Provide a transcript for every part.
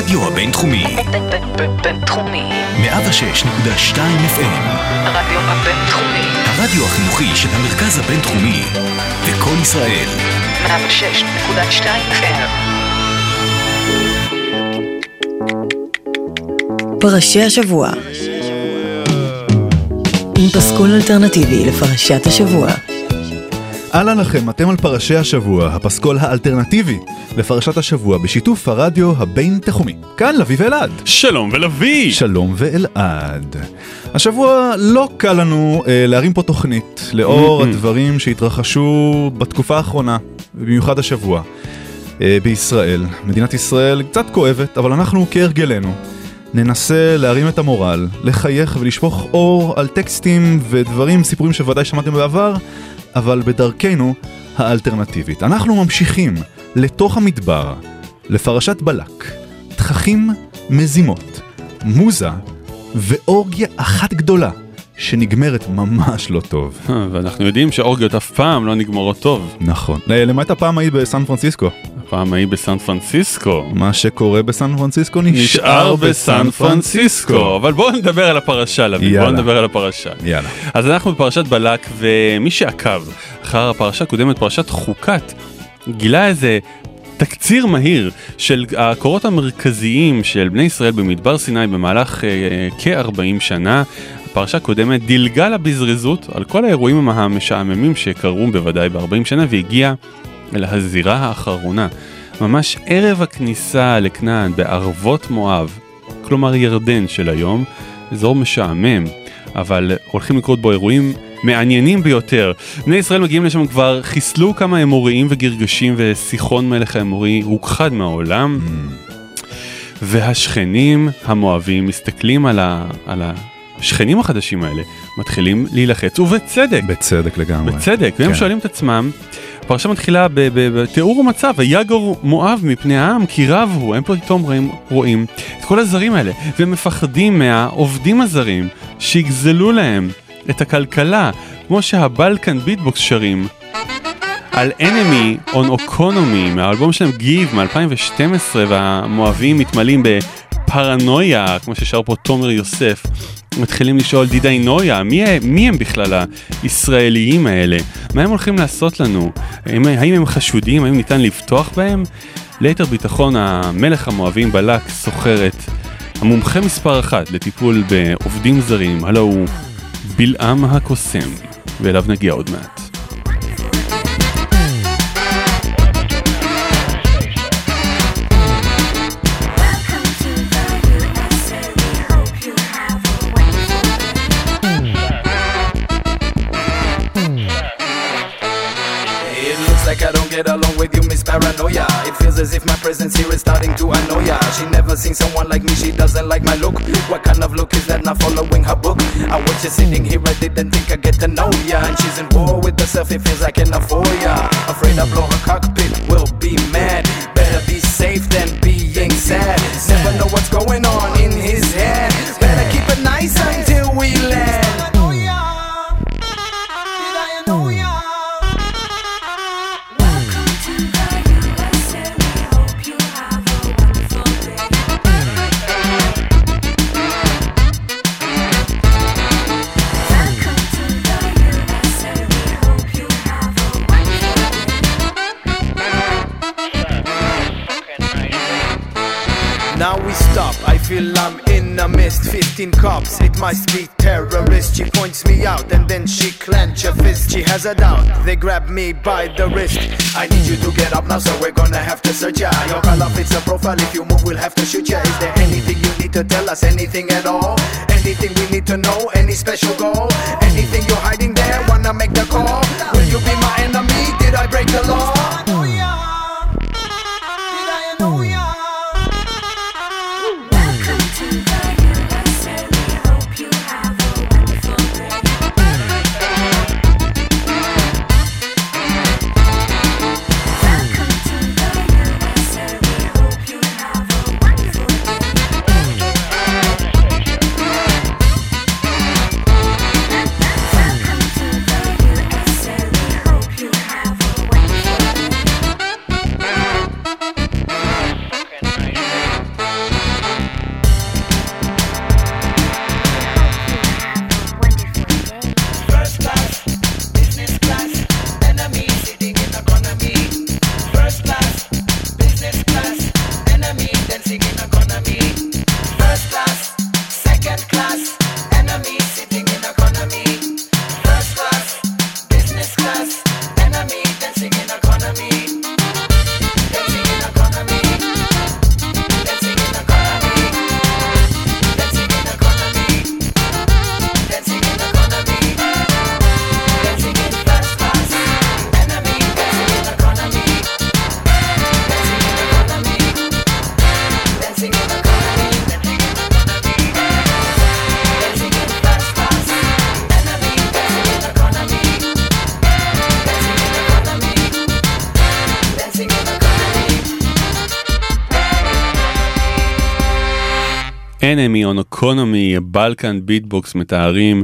הרדיו הבינתחומי. בינתחומי. 106.2 FM. הרדיו הבינתחומי. הרדיו החינוכי של המרכז הבינתחומי. לקום ישראל. 106.2 FM. פרשי השבוע עם פסקול אלטרנטיבי לפרשת השבוע. אהלן לכם, אתם על פרשי השבוע, הפסקול האלטרנטיבי לפרשת השבוע בשיתוף הרדיו הבין-תחומי. כאן לביא ואלעד. שלום ולוי! שלום ואלעד. השבוע לא קל לנו אה, להרים פה תוכנית לאור הדברים שהתרחשו בתקופה האחרונה, במיוחד השבוע, אה, בישראל. מדינת ישראל קצת כואבת, אבל אנחנו כהרגלנו. ננסה להרים את המורל, לחייך ולשפוך אור על טקסטים ודברים, סיפורים שוודאי שמעתם בעבר, אבל בדרכנו האלטרנטיבית. אנחנו ממשיכים לתוך המדבר, לפרשת בלק, תככים, מזימות, מוזה ואורגיה אחת גדולה שנגמרת ממש לא טוב. אה, ואנחנו יודעים שאורגיות אף פעם לא נגמרות טוב. נכון. אה, למעט הפעם ההיא בסן פרנסיסקו. הפעם ההיא בסן פרנסיסקו. מה שקורה בסן פרנסיסקו נשאר נשאר בסן פרנסיסקו. אבל בואו נדבר על הפרשה, לביא. בואו. נדבר על הפרשה. יאללה. אז אנחנו בפרשת בלק, ומי שעקב אחר הפרשה הקודמת, פרשת חוקת, גילה איזה תקציר מהיר של הקורות המרכזיים של בני ישראל במדבר סיני במהלך אה, כ-40 שנה. הפרשה הקודמת דילגה לה בזריזות על כל האירועים המשעממים שקרו בוודאי ב-40 שנה והגיעה אל הזירה האחרונה. ממש ערב הכניסה לכנען בערבות מואב, כלומר ירדן של היום, אזור משעמם, אבל הולכים לקרות בו אירועים מעניינים ביותר. בני ישראל מגיעים לשם כבר, חיסלו כמה אמוריים וגרגשים וסיחון מלך האמורי הוכחד מהעולם. והשכנים המואבים מסתכלים על, ה, על השכנים החדשים האלה, מתחילים להילחץ, ובצדק. בצדק לגמרי. בצדק, והם כן. שואלים את עצמם, הפרשה מתחילה בתיאור המצב, ויגור מואב מפני העם, כי רב הוא, הם פתאום רואים, רואים את כל הזרים האלה, והם מפחדים מהעובדים הזרים, שיגזלו להם את הכלכלה, כמו שהבלקן ביטבוקס שרים. על enemy on economy מהאלבום שלהם גיב מ-2012 והמואבים מתמלאים בפרנויה כמו ששר פה תומר יוסף מתחילים לשאול know ya? מי, מי הם בכלל הישראליים האלה? מה הם הולכים לעשות לנו? האם, האם הם חשודים? האם ניתן לבטוח בהם? ליתר ביטחון המלך המואבים בלק סוחר את המומחה מספר אחת לטיפול בעובדים זרים הלו הוא בלעם הקוסם ואליו נגיע עוד מעט. Paranoia. It feels as if my presence here is starting to annoy ya. She never seen someone like me, she doesn't like my look. What kind of look is that? Not following her book. I watch you sitting here, I didn't think I'd get to know ya. And she's in war with herself, it feels like an euphoria. Afraid I blow her cockpit, will be mad. Better be safe than being sad. Never know what's going on in his head. Better keep it nice until we land. We stop, I feel I'm in a mist. 15 cops, it must be terrorist She points me out and then she clench a fist. She has a doubt, they grab me by the wrist. I need you to get up now so we're gonna have to search ya. Your color fits the profile, if you move we'll have to shoot ya. Is there anything you need to tell us, anything at all? Anything we need to know, any special goal? Anything you're hiding there, wanna make the call? Will you be my enemy, did I break the law? Enemy on Economy, בלקן ביטבוקס מתארים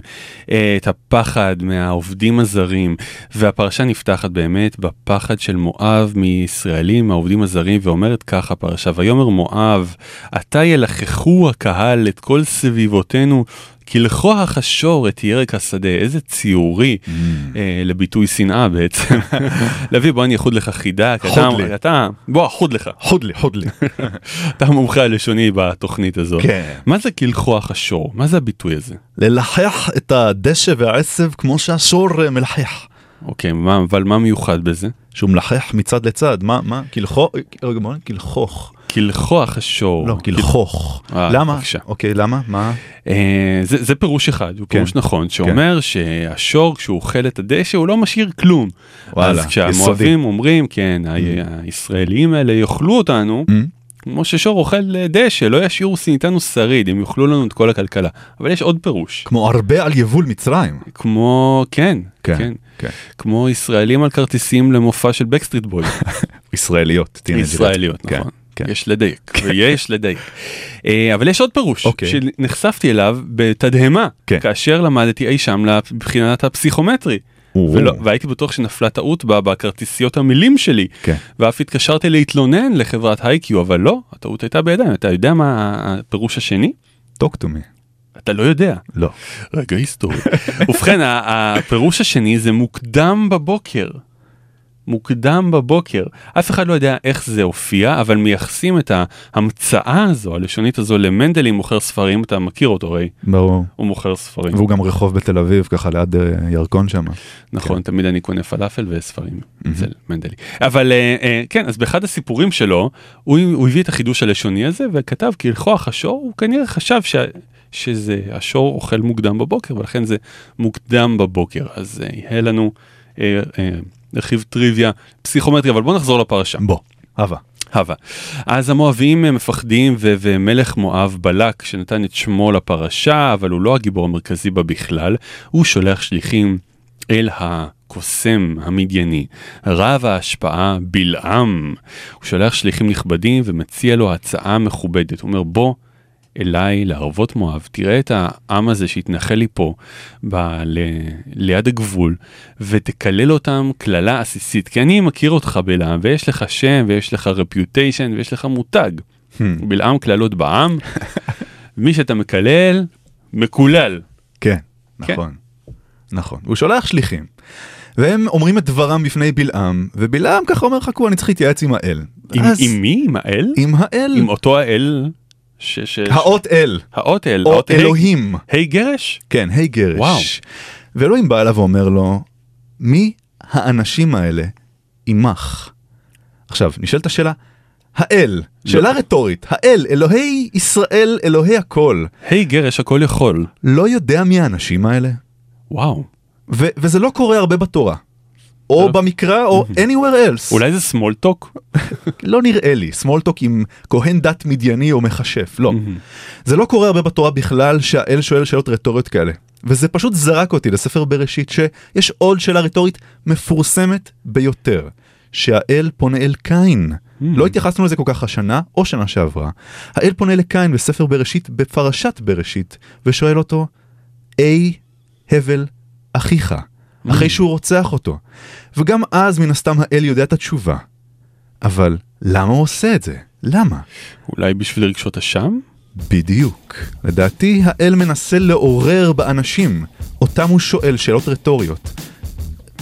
אה, את הפחד מהעובדים הזרים, והפרשה נפתחת באמת בפחד של מואב מישראלים, מהעובדים הזרים, ואומרת ככה פרשה, ויאמר מואב, עתה ילחכו הקהל את כל סביבותינו. כלכוח השור את ירק השדה, איזה ציורי Mm. אה, לביטוי שנאה בעצם. לוי בוא אני אחוד לך חידה, כי אתה- בוא לך, חוד לי, חוד לי. אתה המומחה הלשוני בתוכנית הזאת. כן. מה זה כלכוח השור? מה זה הביטוי הזה? ללחך את הדשא והעשב כמו שהשור אה, מלחך. אוקיי, מה, אבל מה מיוחד בזה? שהוא מלחך מצד לצד, מה, מה, כלכוך, רגע בוא נגיד כלכוך, כלכוח השור. לא, כלכוך, אה, למה? בבקשה. אוקיי, למה? מה? אה, זה, זה פירוש אחד, הוא כן. פירוש נכון, שאומר שהשור כשהוא אוכל את הדשא הוא לא משאיר כלום. וואלה, אז כשהמואבים אומרים, כן, ה- הישראלים האלה יאכלו אותנו, Mm. כמו ששור אוכל אה, דשא, לא ישאירו מאיתנו שריד, הם יאכלו לנו את כל הכלכלה. אבל יש עוד פירוש, כמו ארבה על יבול מצרים. כמו, כן, כן, כן, כן. כמו ישראלים על כרטיסים למופע של Backstreet Boys. ישראליות. ישראליות, כן, נכון. כן. יש לדייק, ויש לדייק. אה, אבל יש עוד פירוש, אוקיי. שנחשפתי אליו בתדהמה, כן. כאשר למדתי אי שם לבחינת הפסיכומטרי. ולא, והייתי בטוח שנפלה טעות בה בכרטיסיות המילים שלי, כן. ואף התקשרתי להתלונן לחברת היי-קיו, אבל לא, הטעות הייתה בידיים. אתה יודע מה הפירוש השני? talk to me. אתה לא יודע. לא. רגע היסטורי. ובכן, הפירוש השני זה מוקדם בבוקר. מוקדם בבוקר. אף אחד לא יודע איך זה הופיע, אבל מייחסים את ההמצאה הזו, הלשונית הזו, למנדלי מוכר ספרים, אתה מכיר אותו הרי, ברור. הוא מוכר ספרים. והוא גם רחוב בתל אביב, ככה ליד אה, ירקון שם. נכון, תמיד אני קונה פלאפל וספרים אצל מנדלי. אבל אה, אה, כן, אז באחד הסיפורים שלו, הוא, הוא הביא את החידוש הלשוני הזה וכתב כלכוח השור, הוא כנראה חשב ש... שזה השור אוכל מוקדם בבוקר ולכן זה מוקדם בבוקר אז אה, יהיה לנו אה, אה, רכיב טריוויה פסיכומטרי אבל בוא נחזור לפרשה. בוא, הווה. הווה. אז המואבים מפחדים ו- ומלך מואב בלק שנתן את שמו לפרשה אבל הוא לא הגיבור המרכזי בה בכלל הוא שולח שליחים אל הקוסם המדייני רב ההשפעה בלעם הוא שולח שליחים נכבדים ומציע לו הצעה מכובדת הוא אומר בוא אליי לערבות מואב תראה את העם הזה שהתנחל לי פה ב- ל- ליד הגבול ותקלל אותם קללה עסיסית כי אני מכיר אותך בלעם ויש לך שם ויש לך רפיוטיישן ויש לך מותג בלעם קללות בעם מי שאתה מקלל מקולל כן, כן. נכון. נכון. הוא שולח שליחים. והם אומרים את דברם בפני בלעם, ובלעם ככה אומר חכו אני צריך להתייעץ עם האל. עם, אז- עם מי? עם האל? עם האל. עם אותו האל? ש, ש, האות אל. האות אל. או האות אלוהים. ה' גרש? כן, היי גרש. וואו. ואלוהים בא אליו ואומר לו, מי האנשים האלה עמך? עכשיו, נשאלת השאלה, האל, שאלה רטורית, האל, אלוהי ישראל, אלוהי הכל, ה' גרש הכל יכול. לא יודע מי האנשים האלה? וואו. ו- וזה לא קורה הרבה בתורה. או לא. במקרא או anywhere else. אולי זה small talk? לא נראה לי, סמולטוק עם כהן דת מדייני או מכשף, לא. זה לא קורה הרבה בתורה בכלל שהאל שואל שאלות רטוריות כאלה. וזה פשוט זרק אותי לספר בראשית שיש עוד שאלה רטורית מפורסמת ביותר. שהאל פונה אל קין. לא התייחסנו לזה כל כך השנה או שנה שעברה. האל פונה לקין בספר בראשית בפרשת בראשית ושואל אותו, אי הבל אחיך, אחרי שהוא רוצח אותו. וגם אז מן הסתם האל יודע את התשובה. אבל למה הוא עושה את זה? למה? אולי בשביל רגשות אשם? בדיוק. לדעתי האל מנסה לעורר באנשים, אותם הוא שואל שאלות רטוריות.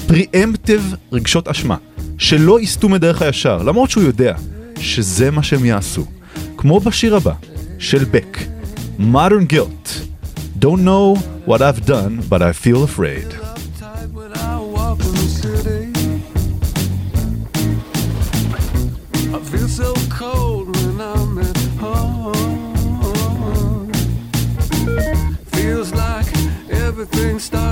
פריאמפטיב רגשות אשמה, שלא יסטו מדרך הישר, למרות שהוא יודע שזה מה שהם יעשו. כמו בשיר הבא, של בק, Modern Guilt. Don't know what I've done, but I feel afraid. everything stops.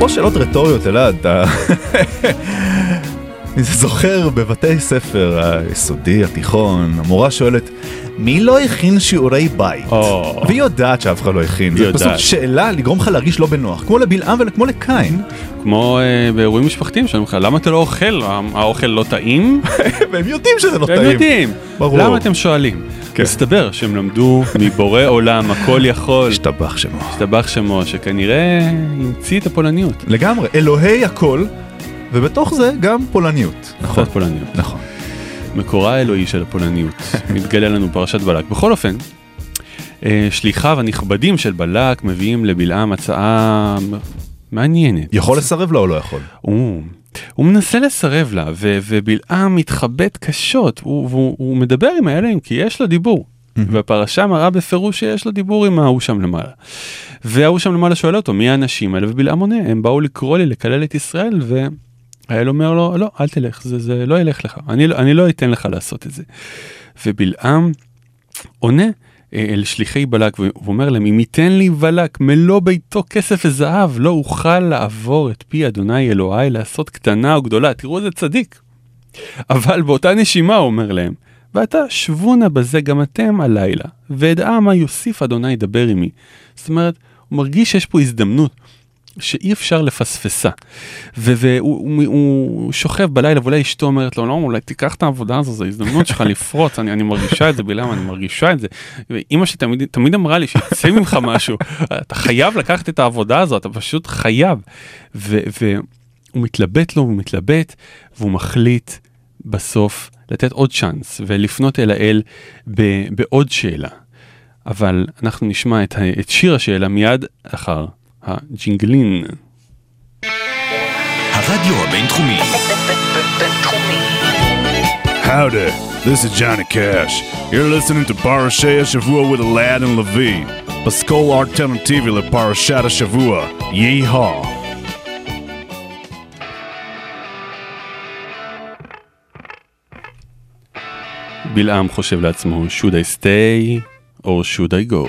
אפרופו שאלות רטוריות, אלעד. אני זוכר בבתי ספר היסודי, התיכון, המורה שואלת, מי לא הכין שיעורי בית? או. והיא יודעת שאף אחד לא הכין, זה פשוט. שאלה לגרום לך להרגיש לא בנוח, כמו לבלעם וכמו לקין, כמו אה, באירועים משפחתיים שואלים לך למה אתה לא אוכל האוכל לא טעים והם יודעים שזה לא הם טעים. יודעים ברור. למה אתם שואלים כן. מסתבר שהם למדו מבורא עולם הכל יכול השתבח שמו. השתבח שמו שכנראה המציא את הפולניות. לגמרי, אלוהי הכל, ובתוך זה גם פולניות. נכון, פולניות. נכון. מקורה האלוהי של הפולניות מתגלה לנו פרשת בלק. בכל אופן, אה, שליחיו הנכבדים של בלק מביאים לבלעם הצעה מעניינת. יכול לסרב לה או לא יכול? הוא, הוא מנסה לסרב לה, ו, ובלעם מתחבט קשות, הוא, הוא, הוא מדבר עם האלים כי יש לו דיבור. והפרשה מראה בפירוש שיש לו דיבור עם ההוא שם למעלה. וההוא שם למעלה שואל אותו מי האנשים האלה ובלעם עונה הם באו לקרוא לי לקלל את ישראל והאל אומר לו לא אל תלך זה, זה לא ילך לך אני, אני לא אתן לך לעשות את זה. ובלעם עונה אה, אל שליחי בלק והוא אומר להם אם ייתן לי בלק מלוא ביתו כסף וזהב לא אוכל לעבור את פי אדוני אלוהי לעשות קטנה או גדולה תראו איזה צדיק. אבל באותה נשימה הוא אומר להם ועתה שבו נא בזה גם אתם הלילה ואדעה מה יוסיף אדוני ידבר עמי. זאת אומרת הוא מרגיש שיש פה הזדמנות שאי אפשר לפספסה. והוא הוא, הוא שוכב בלילה ואולי אשתו אומרת לו לא אולי תיקח את העבודה הזו זו הזדמנות שלך לפרוץ אני, אני מרגישה את זה בלמה אני מרגישה את זה. ואימא שלי תמיד, אמרה לי שיצא ממך משהו אתה חייב לקחת את העבודה הזו אתה פשוט חייב. והוא מתלבט לו הוא מתלבט והוא מחליט בסוף לתת עוד צ'אנס ולפנות אל האל בעוד שאלה. אבל אנחנו נשמע את, את שיר השאלה מיד אחר הג'ינגלין. הרדיו הבינתחומי, בינתחומי. Howdy, this is Johnny Cash. You're listening to Parashay Shavua with Alad and Levi. Pascal Alternative לפרשת השבוע. Yeehaw. בלעם חושב לעצמו, should I stay or should I go?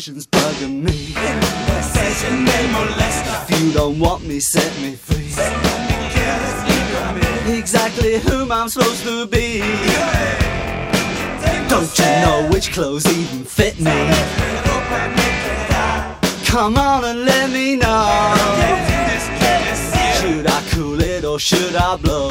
Indecision's bugging me. If you don't want me, set me free. Exactly whom I'm supposed to be. Don't you know which clothes even fit me? Come on and let me know. Should I cool it or should I blow?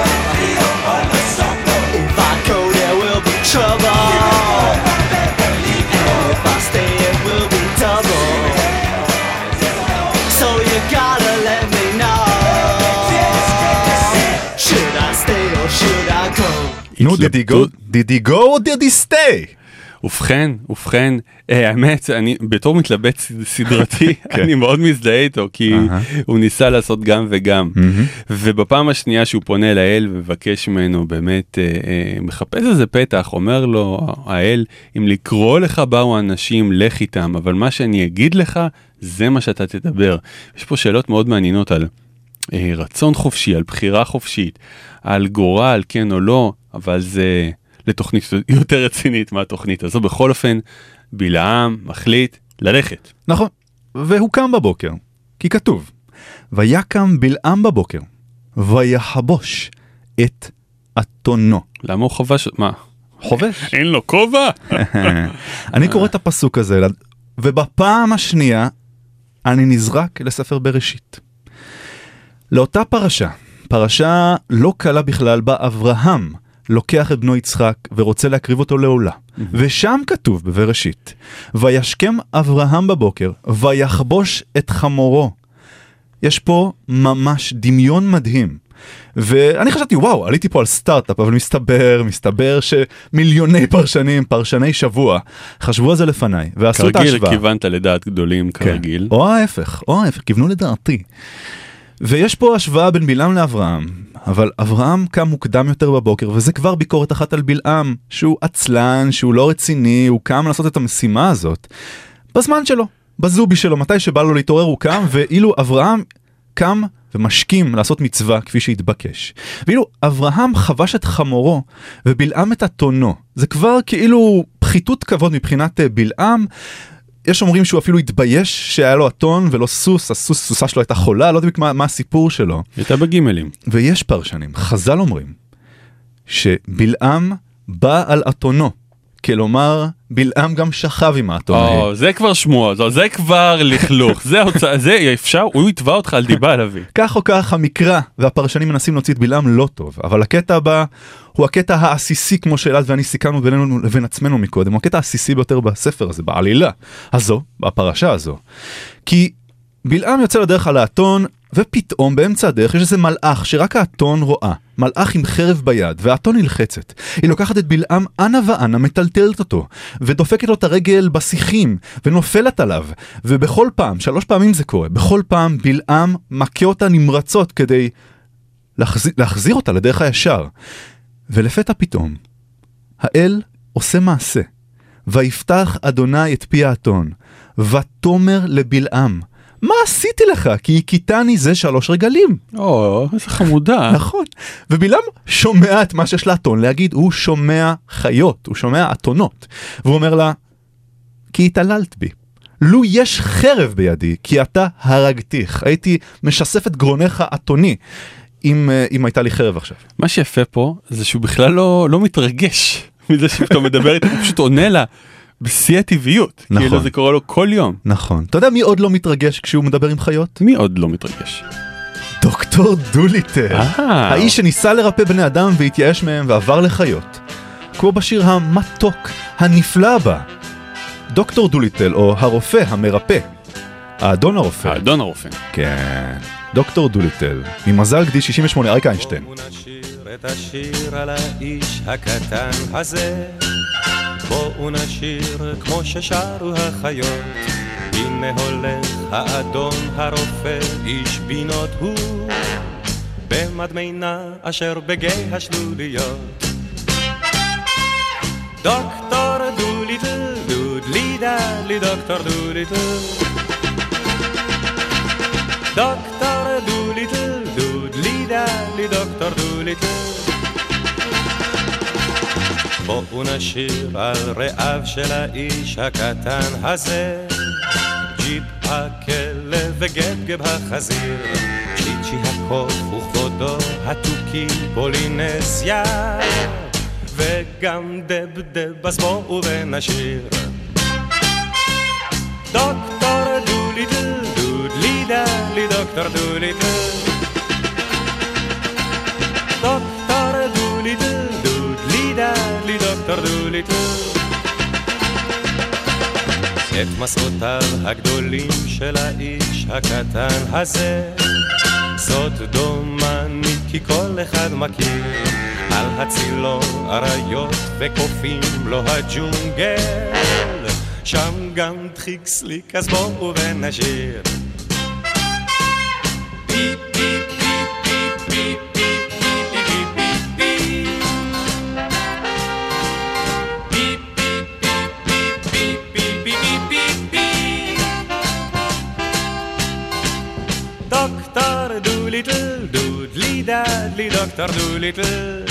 Did he go or did he stay? ובכן, ובכן, אה, האמת, אני בתור מתלבט סד- סדרתי, כן. אני מאוד מזדהה איתו, כי. הוא ניסה לעשות גם וגם. ובפעם השנייה שהוא פונה לאל ומבקש ממנו, באמת, אה, אה, מחפש איזה פתח, אומר לו האל, אם לקרוא לך באו אנשים, לך איתם, אבל מה שאני אגיד לך, זה מה שאתה תדבר. יש פה שאלות מאוד מעניינות על רצון חופשי, על בחירה חופשית, על גורל, כן או לא, אבל זה לתוכנית יותר רצינית מהתוכנית הזו. בכל אופן, בלעם מחליט ללכת. נכון, והוא קם בבוקר, כי כתוב, ויקם בלעם בבוקר, ויחבוש את אתונו. למה הוא חבש? מה? חובש. אין לו כובע? אני קורא את הפסוק הזה, ובפעם השנייה אני נזרק לספר בראשית. לאותה פרשה, פרשה לא קלה בכלל, בה אברהם לוקח את בנו יצחק ורוצה להקריב אותו לעולה. ושם כתוב בבראשית, וישכם אברהם בבוקר, ויחבוש את חמורו. יש פה ממש דמיון מדהים. ואני חשבתי וואו עליתי פה על סטארט-אפ אבל מסתבר מסתבר שמיליוני פרשנים פרשני שבוע חשבו על זה לפניי ועשו את כרגיל ההשוואה. כיוונת לדעת גדולים כרגיל. או ההפך, או ההפך, כיוונו לדעתי. ויש פה השוואה בין בלעם לאברהם, אבל אברהם קם מוקדם יותר בבוקר, וזה כבר ביקורת אחת על בלעם, שהוא עצלן, שהוא לא רציני, הוא קם לעשות את המשימה הזאת. בזמן שלו, בזובי שלו, מתי שבא לו להתעורר הוא קם, ואילו אברהם קם ומשכים לעשות מצווה כפי שהתבקש. ואילו אברהם חבש את חמורו ובלעם את אתונו. זה כבר כאילו פחיתות כבוד מבחינת אה, בלעם. יש אומרים שהוא אפילו התבייש שהיה לו אתון ולא סוס, הסוס, סוסה שלו הייתה חולה, לא יודע מה, מה הסיפור שלו. הייתה בגימלים. ויש פרשנים, חז"ל אומרים, שבלעם בא על אתונו, כלומר בלעם גם שכב עם האתון. או, זה כבר שמועות, זה כבר לכלוך, זה הוצאה, זה אפשר, הוא יתבע אותך על דיבה לביא. כך או כך המקרא והפרשנים מנסים להוציא את בלעם לא טוב, אבל הקטע הבא הוא הקטע העסיסי כמו שאלעד ואני סיכמנו בינינו לבין עצמנו מקודם, הוא הקטע העסיסי ביותר בספר הזה, בעלילה הזו, בפרשה הזו. כי בלעם יוצא לדרך על האתון, ופתאום באמצע הדרך יש איזה מלאך שרק האתון רואה, מלאך עם חרב ביד, והאתון נלחצת. היא לוקחת את בלעם אנה ואנה, מטלטלת אותו, ודופקת לו את הרגל בשיחים, ונופלת עליו. ובכל פעם, שלוש פעמים זה קורה, בכל פעם בלעם מכה אותה נמרצות כדי להחזיר, להחזיר אותה לדרך הישר. ולפתע פתאום, האל עושה מעשה. ויפתח אדוני את פי האתון, ותאמר לבלעם, מה עשיתי לך? כי הכיתני זה שלוש רגלים. או, איזה חמודה. נכון. ובלעם שומע את מה שיש לאתון להגיד, הוא שומע חיות, הוא שומע אתונות. והוא אומר לה, כי התעללת בי. לו יש חרב בידי, כי אתה הרגתיך. הייתי משסף את גרונך אתוני, אם, אה, אם הייתה לי חרב עכשיו. מה שיפה פה, זה שהוא בכלל לא לא מתרגש מזה שאתה מדבר איתו, הוא פשוט עונה לה בשיא הטבעיות. נכון. כאילו זה קורה לו כל יום. נכון. אתה יודע מי עוד לא מתרגש כשהוא מדבר עם חיות? מי עוד לא מתרגש? דוקטור דוליטל. אה. האיש שניסה לרפא בני אדם והתייאש מהם ועבר לחיות. כמו בשיר המתוק, הנפלא הבא. דוקטור דוליטל, או הרופא המרפא. האדון הרופא. האדון הרופא. כן. דוקטור דוליטל, ממזל גדי 68, אריק איינשטיין. בואו נשיר את השיר על האיש הקטן הזה. בואו נשיר כמו ששרו החיות. הנה הולך האדון הרופא, איש בינות הוא. במדמנה אשר בגיא השלוליות. דוקטור דוליטל, דודלי דלי דוקטור דוליטל. דוקטור דוליטל, דודלי דלי דוקטור בואו נשיר על רעיו של האיש הקטן הזה. ג'יפ הכלב וגבגב החזיר, צ'יצ'י הקוף וכבודו התוכי פולינזיה. וגם דבדב, אז בואו ונשיר. דוקטור דוליטל, דודלי דלי דוקטור דוליטל. דוקטור דוליטל. את מסעותיו הגדולים של האיש הקטן הזה, זאת דומני כי כל אחד מכיר. על הצילו אריות וקופים לו הג'ונגל שם גם דחיק סליק אז בואו ונשיר פיפ פיפ friendly Dr. Doolittle.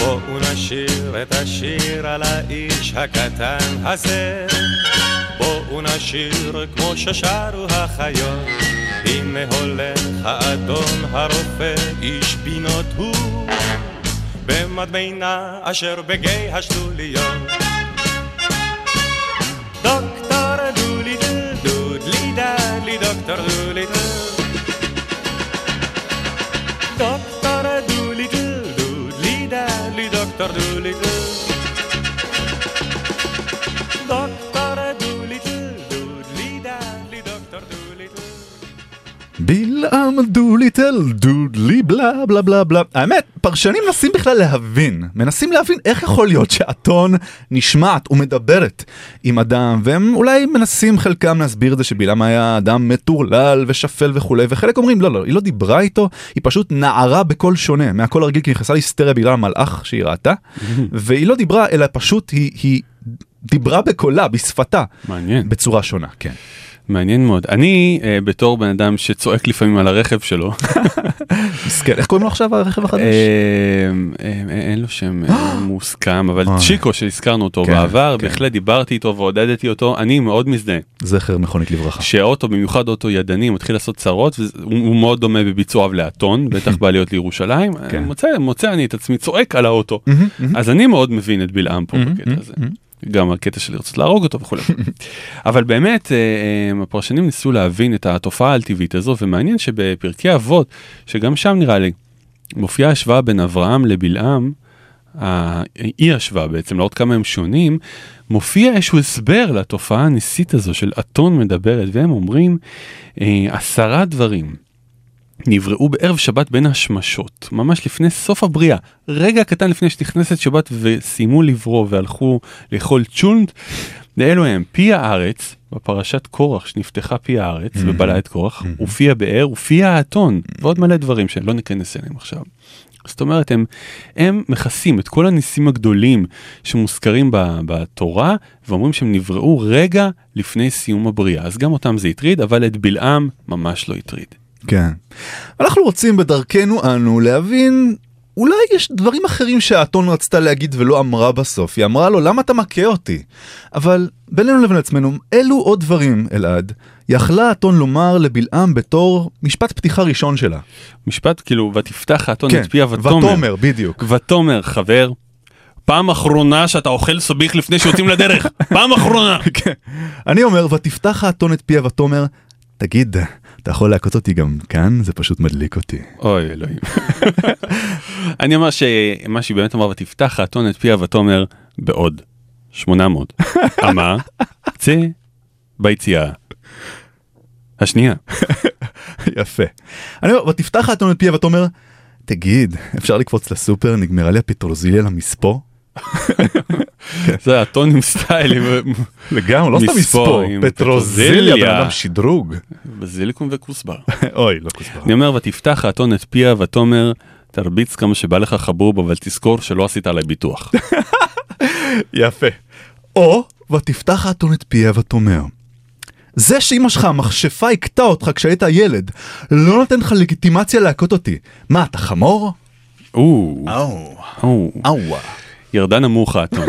با اون شیر تشیر علی شکتن حسن با اون شیر کمش شروع خیال הנה הולך האדון הרופא, איש פינות הוא, במדמנה אשר בגיא השלוליות. דוקטור דוליטל, דודלי דדלי, דוקטור דוליטל. דוקטור דוליטל, דודלי דדלי, דוקטור דוליטל. בלעם דוליטל דודלי בלה בלה בלה בלה. האמת, פרשנים מנסים בכלל להבין, מנסים להבין איך יכול להיות שאתון נשמעת ומדברת עם אדם, והם אולי מנסים חלקם להסביר את זה שבלעם היה אדם מטורלל ושפל וכולי, וחלק אומרים לא לא, היא לא דיברה איתו, היא פשוט נערה בקול שונה מהקול הרגיל כי נכנסה להיסטריה בגלל המלאך שהיא ראתה, והיא לא דיברה אלא פשוט היא, היא דיברה בקולה, בשפתה, מעניין. בצורה שונה, כן. מעניין מאוד. אני אה, בתור בן אדם שצועק לפעמים על הרכב שלו, מסכן, איך קוראים לו עכשיו הרכב החדש? אה, אה, אין לו שם אה, מוסכם, אבל. צ'יקו שהזכרנו אותו כן, בעבר, כן. בהחלט דיברתי איתו ועודדתי אותו, אני מאוד מזדהה. זכר מכונית לברכה. שהאוטו, במיוחד אוטו ידני, מתחיל לעשות צרות, והוא מאוד דומה בביצועיו לאתון, בטח בעליות לירושלים. כן. מוצא, מוצא אני את עצמי צועק על האוטו. אז אני מאוד מבין את בלעם פה בקטע הזה. גם הקטע של לרצות להרוג אותו וכולי. אבל באמת, אה, אה, הפרשנים ניסו להבין את התופעה הטבעית הזו, ומעניין שבפרקי אבות, שגם שם נראה לי, מופיעה השוואה בין אברהם לבלעם, האי השוואה בעצם, לעוד כמה הם שונים, מופיע איזשהו הסבר לתופעה הניסית הזו של אתון מדברת, והם אומרים אה, עשרה דברים. נבראו בערב שבת בין השמשות, ממש לפני סוף הבריאה, רגע קטן לפני שנכנסת שבת וסיימו לברוא והלכו לאכול צ'ולנט, לאלו הם פי הארץ, בפרשת קורח שנפתחה פי הארץ ובלעה את קורח, ופי הבאר ופי האתון, ועוד מלא דברים שלא ניכנס אליהם עכשיו. זאת אומרת, הם, הם מכסים את כל הניסים הגדולים שמוזכרים ב- בתורה, ואומרים שהם נבראו רגע לפני סיום הבריאה. אז גם אותם זה הטריד, אבל את בלעם ממש לא הטריד. כן. אנחנו רוצים בדרכנו אנו להבין, אולי יש דברים אחרים שהאתון רצתה להגיד ולא אמרה בסוף. היא אמרה לו, למה אתה מכה אותי? אבל בינינו לבין עצמנו, אלו עוד דברים, אלעד, יכלה האתון לומר לבלעם בתור משפט פתיחה ראשון שלה. משפט כאילו, ותפתח האתון כן, את פיה ותאמר. ותאמר, בדיוק. ותאמר, חבר, פעם אחרונה שאתה אוכל סוביך לפני שיוצאים לדרך, פעם אחרונה. כן. אני אומר, ותפתח האתון את פיה ותאמר, תגיד, אתה יכול להכות אותי גם כאן? זה פשוט מדליק אותי. אוי אלוהים. אני אומר שמה שהיא באמת אמרה, ותפתח האתון את פיה ותאמר בעוד 800. אמה, צא ביציאה. השנייה. יפה. אני אומר, ותפתח האתון את פיה ותאמר, תגיד, אפשר לקפוץ לסופר? נגמרה לי הפטרוזיליה למספוא? זה האתון עם סטייל, עם לגמרי, לא סתם עם פטרוזיליה, בן. אדם שדרוג. בזיליקום וכוסבר. אוי, לא כוסבר. אני אומר, ותפתח האתון את פיה ותאמר, תרביץ כמה שבא לך חבוב, אבל תזכור שלא עשית עליי ביטוח. יפה. או, ותפתח האתון את פיה ותאמר, זה שאמא שלך המכשפה הכתה אותך כשהיית ילד, לא נותן לך לגיטימציה להכות אותי. מה, אתה חמור? או, אאו. או. ירדה נמוך האתון.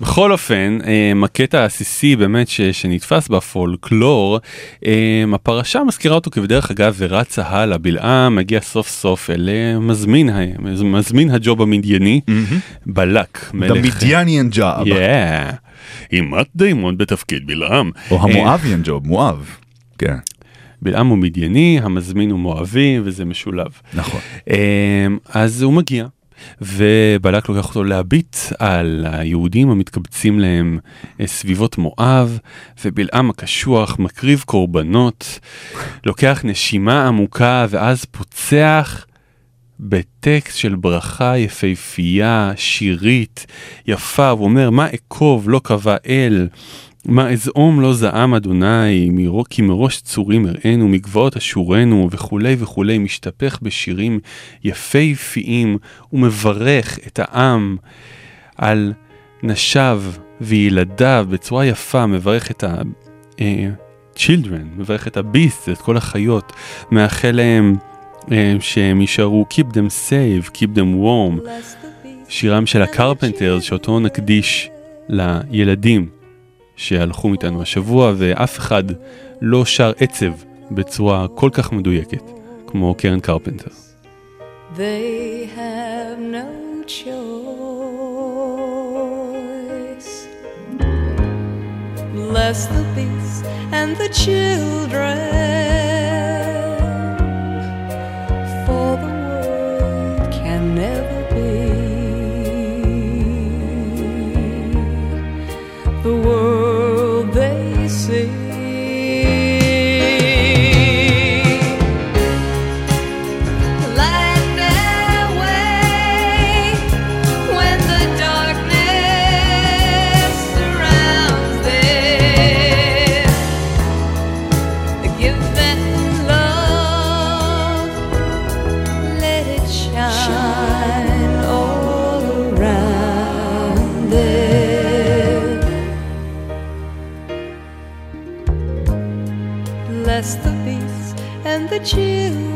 בכל אופן, אה, הקטע העסיסי באמת ש, שנתפס בפולקלור, אה, הפרשה מזכירה אותו כבדרך אגב ורצה הלאה, בלעם מגיע סוף סוף אל אה, מזמין, מזמין הג'וב המדייני, בלק, מלך. The Midianian job. Yeah. עם מאט דיימון בתפקיד בלעם. או המואביאן ג'וב, מואב. כן. בלעם הוא מדייני, המזמין הוא מואבי, וזה משולב. נכון. אז הוא מגיע, ובלק לוקח אותו להביט על היהודים המתקבצים להם אה, סביבות מואב, ובלעם הקשוח מקריב קורבנות, לוקח נשימה עמוקה ואז פוצח בטקסט של ברכה יפהפייה, שירית, יפה, הוא אומר, מה אקוב לא קבע אל, מה אזעום לא זעם אדוני, כי מראש צורים הראינו, מגבעות אשורנו וכולי וכולי, משתפך בשירים יפהפיים ומברך את העם על נשיו וילדיו בצורה יפה, מברך את ה... אה, children, מברך את הביסט, את כל החיות, מאחל להם אה, שהם יישארו Keep them safe, Keep them warm, שירם של הקרפנטרס שאותו נקדיש לילדים שהלכו איתנו השבוע ואף אחד לא שר עצב בצורה כל כך מדויקת כמו קרן קרפנטר. They have no choice. Bless the beasts and the children, the chill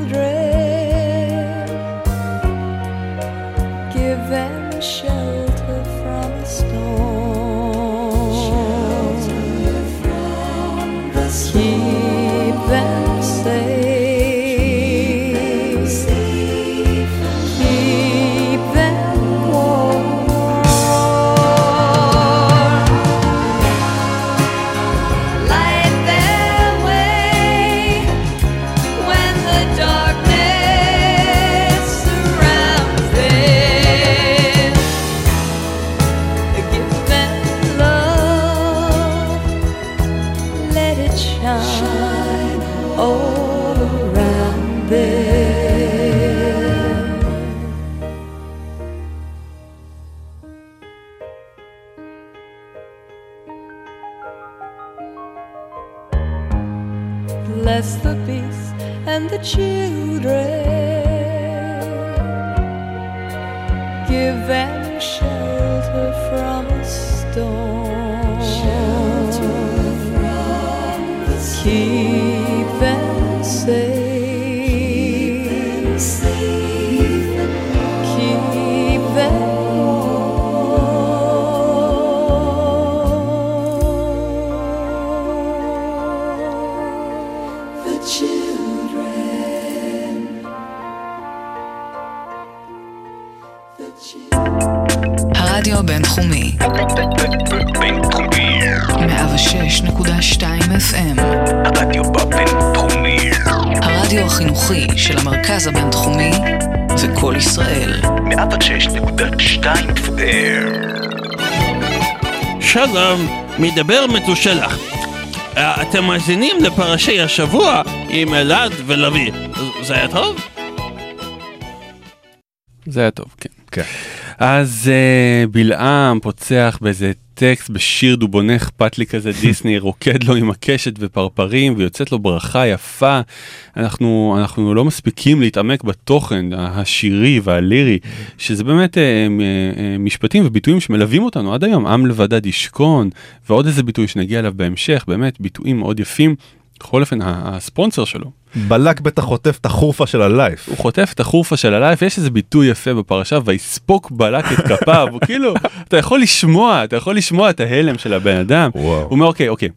מדבר מתושלח. אה, אתם מאזינים לפרשי השבוע עם אלעד ולוי. זה היה טוב? זה היה טוב, כן. כן. אז uh, בלעם פוצח באיזה טקסט בשיר דובונה אכפת לי כזה דיסני רוקד לו עם הקשת ופרפרים ויוצאת לו ברכה יפה. אנחנו אנחנו לא מספיקים להתעמק בתוכן השירי והלירי שזה באמת uh, מ- uh, משפטים וביטויים שמלווים אותנו עד היום עם לבדד ישכון ועוד איזה ביטוי שנגיע אליו בהמשך באמת ביטויים מאוד יפים. בכל אופן הספונסר שלו בלק בטח חוטף את החורפה של הלייף. הוא חוטף את החורפה של הלייף, יש איזה ביטוי יפה בפרשה, ויספוק בלק את כפיו, הוא כאילו, אתה יכול לשמוע, אתה יכול לשמוע את ההלם של הבן אדם. וואו. הוא אומר, אוקיי, אוקיי,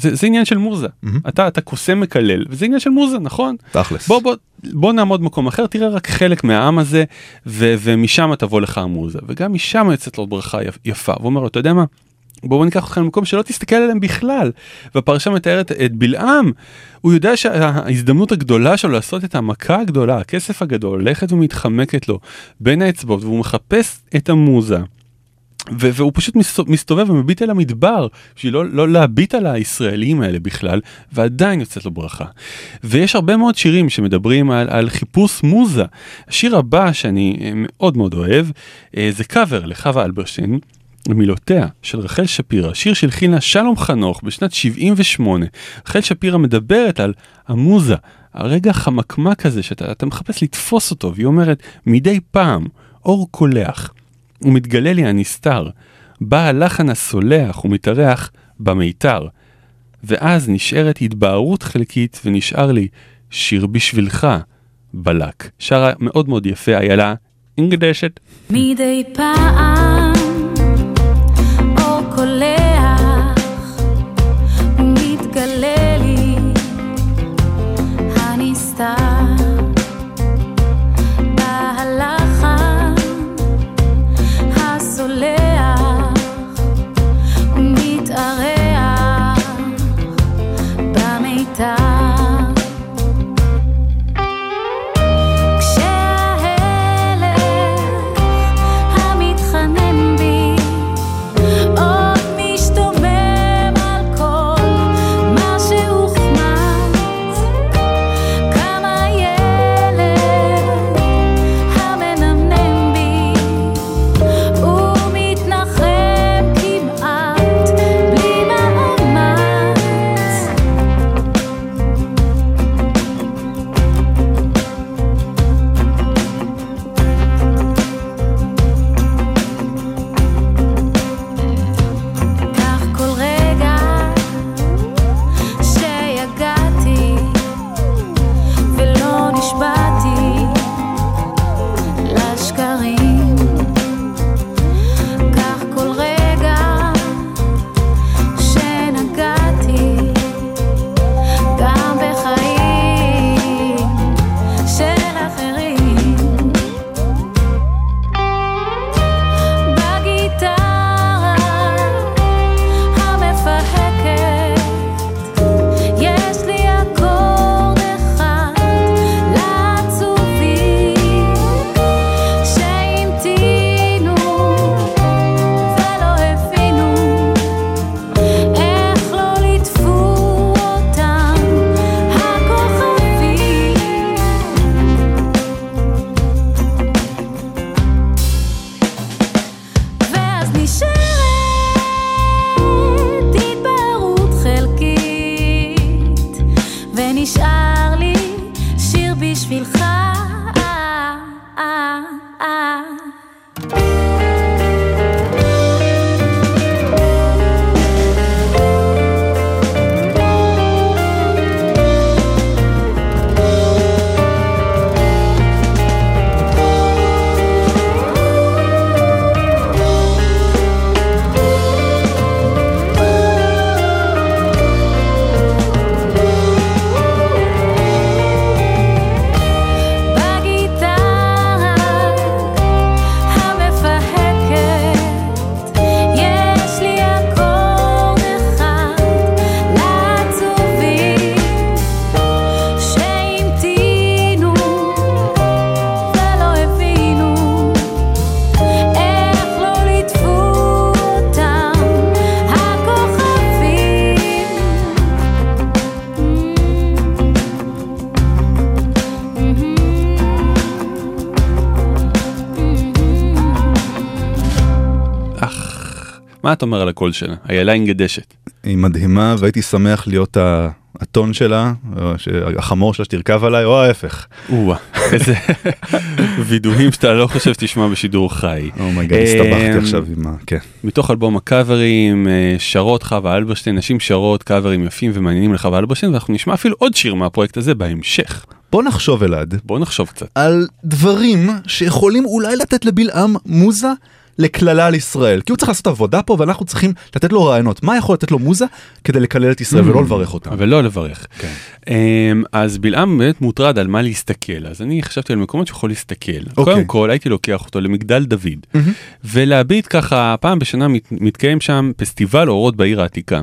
זה, זה עניין של מורזה. אתה, אתה קוסם מקלל, וזה עניין של מורזה, נכון? תכלס. בוא, בוא, בוא נעמוד במקום אחר, תראה רק חלק מהעם הזה, ו, ומשם תבוא לך המורזה. וגם משם יוצאת לו ברכה יפ- יפה. והוא אומר לו, אתה יודע מה? בואו ניקח אתכם למקום שלא תסתכל עליהם בכלל. והפרשה מתארת את בלעם, הוא יודע שההזדמנות הגדולה שלו לעשות את המכה הגדולה, הכסף הגדול, הולכת ומתחמקת לו בין האצבעות, והוא מחפש את המוזה. והוא פשוט מסתו- מסתובב ומביט אל המדבר בשביל לא, לא להביט על הישראלים האלה בכלל ועדיין יוצאת לו ברכה. ויש הרבה מאוד שירים שמדברים על, על חיפוש מוזה. השיר הבא שאני מאוד מאוד אוהב אה, זה קאבר לחווה אלברשטיין. במילותיה של רחל שפירא, שיר שהלחינה שלום חנוך בשנת 78. רחל שפירא מדברת על המוזה, הרגע החמקמק הזה שאתה אתה מחפש לתפוס אותו, והיא אומרת, מדי פעם, אור קולח, ומתגלה לי הנסתר, בא הלחן הסולח ומתארח במיתר. ואז נשארת התבהרות חלקית ונשאר לי שיר בשבילך, בלק. שרה מאוד מאוד יפה, איילה אינגדשת. מדי פעם אור אתה אומר על הקול שלה? איילה אינגדשט. היא מדהימה והייתי שמח להיות ה- האתון שלה, או שהחמור שלה שתרכב עליי, או ההפך. או איזה וידויים שאתה לא חושב שתשמע בשידור חי. Oh my God, הסתבכתי עכשיו עם ה... כן. מתוך אלבום הקאברים, אה, שרות חווה אלברשטיין, נשים שרות קאברים יפים ומעניינים לחווה אלברשטיין, ואנחנו נשמע אפילו עוד שיר מהפרויקט הזה בהמשך. בוא נחשוב אלעד. בוא נחשוב קצת. על דברים שיכולים אולי לתת לבלעם מוזה לקללה על ישראל, כי הוא צריך לעשות עבודה פה ואנחנו צריכים לתת לו רעיונות. מה יכול לתת לו מוזה כדי לקלל את ישראל ולא לברך אותם? ולא לברך. כן. אמ, אז בלעם באמת מוטרד על מה להסתכל, אז אני חשבתי על מקומות שיכול להסתכל. אוקיי. קודם כל הייתי לוקח אותו למגדל דוד, ולהביט ככה, פעם בשנה מת- מתקיים שם פסטיבל אורות בעיר העתיקה.